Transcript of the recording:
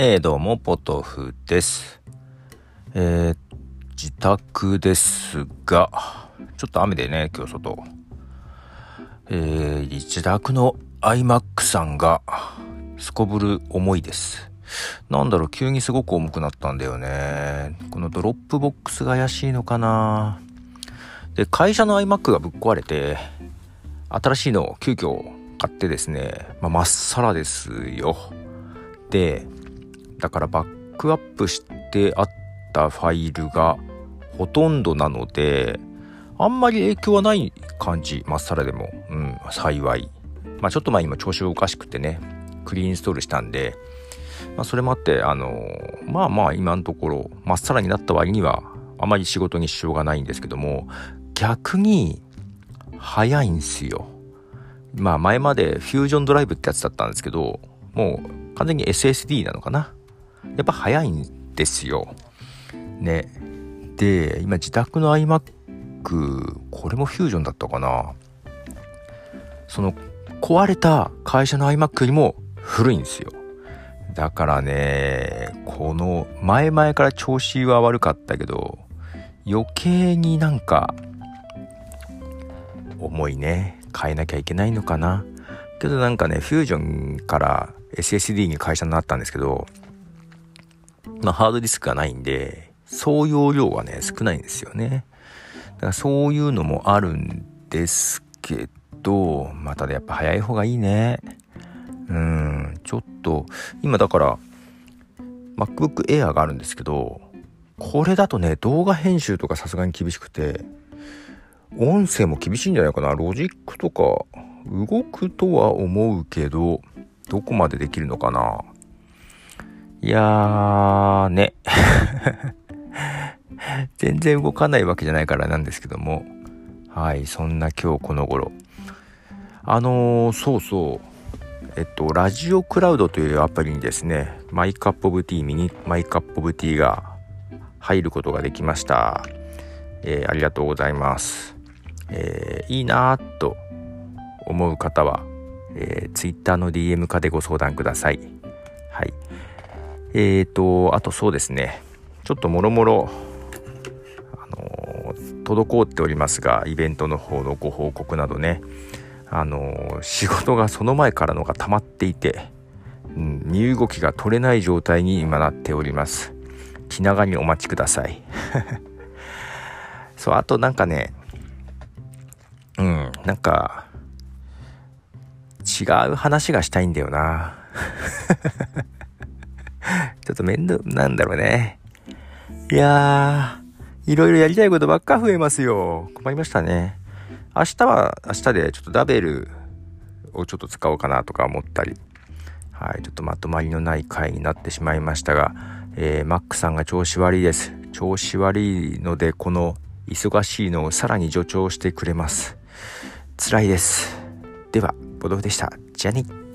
えー、どうも、ポトフです。えー、自宅ですが、ちょっと雨でね、今日外。えー、自宅の iMac さんが、すこぶる重いです。なんだろう、急にすごく重くなったんだよね。この Dropbox が怪しいのかなで、会社の iMac がぶっ壊れて、新しいのを急遽買ってですね、まあ、真っさらですよ。で、だからバックアップしてあったファイルがほとんどなので、あんまり影響はない感じ、まっさらでも。うん、幸い。まあちょっと前にも調子がおかしくてね、クリーンインストールしたんで、まあそれもあって、あのー、まあまあ今のところ、まっさらになった割には、あまり仕事に支障がないんですけども、逆に、早いんすよ。まあ前までフュージョンドライブってやつだったんですけど、もう完全に SSD なのかな。やっぱ早いんですよ。ね。で、今自宅の iMac、これもフュージョンだったかな。その壊れた会社の iMac よりも古いんですよ。だからね、この前々から調子は悪かったけど、余計になんか重いね。変えなきゃいけないのかな。けどなんかね、フュージョンから SSD に会社になったんですけど、まあ、ハードディスクがないんで、総容量はね、少ないんですよね。だからそういうのもあるんですけど、また、ね、やっぱ早い方がいいね。うん、ちょっと、今だから、MacBook Air があるんですけど、これだとね、動画編集とかさすがに厳しくて、音声も厳しいんじゃないかな。ロジックとか動くとは思うけど、どこまでできるのかないやーね。全然動かないわけじゃないからなんですけども。はい、そんな今日この頃。あのー、そうそう。えっと、ラジオクラウドというアプリにですね、 My Cup of Tea ミニ My Cup of Tea が入ることができました。えー、ありがとうございます。えー、いいなぁと思う方は、えー、Twitter の DM 化でご相談くださ。い。えーと、あとそうですね、ちょっともろもろ、あのー、滞っておりますが、イベントの方のご報告などね、あのー、仕事がその前からのが溜まっていて、うん、身動きが取れない状態に今なっております。気長にお待ちください。そう、あとなんかね、うん、なんか、違う話がしたいんだよな。ちょっと面倒なんだろうね。いやー、いろいろやりたいことばっか増えますよ。困りましたね。明日は明日でちょっとダベルをちょっと使おうかなとか思ったり、はい、ちょっとまとまりのない回になってしまいましたが、えー、マックさんが調子悪いです。調子悪いので、この忙しいのをさらに助長してくれます。辛いです。では、ボドフでした。じゃあね。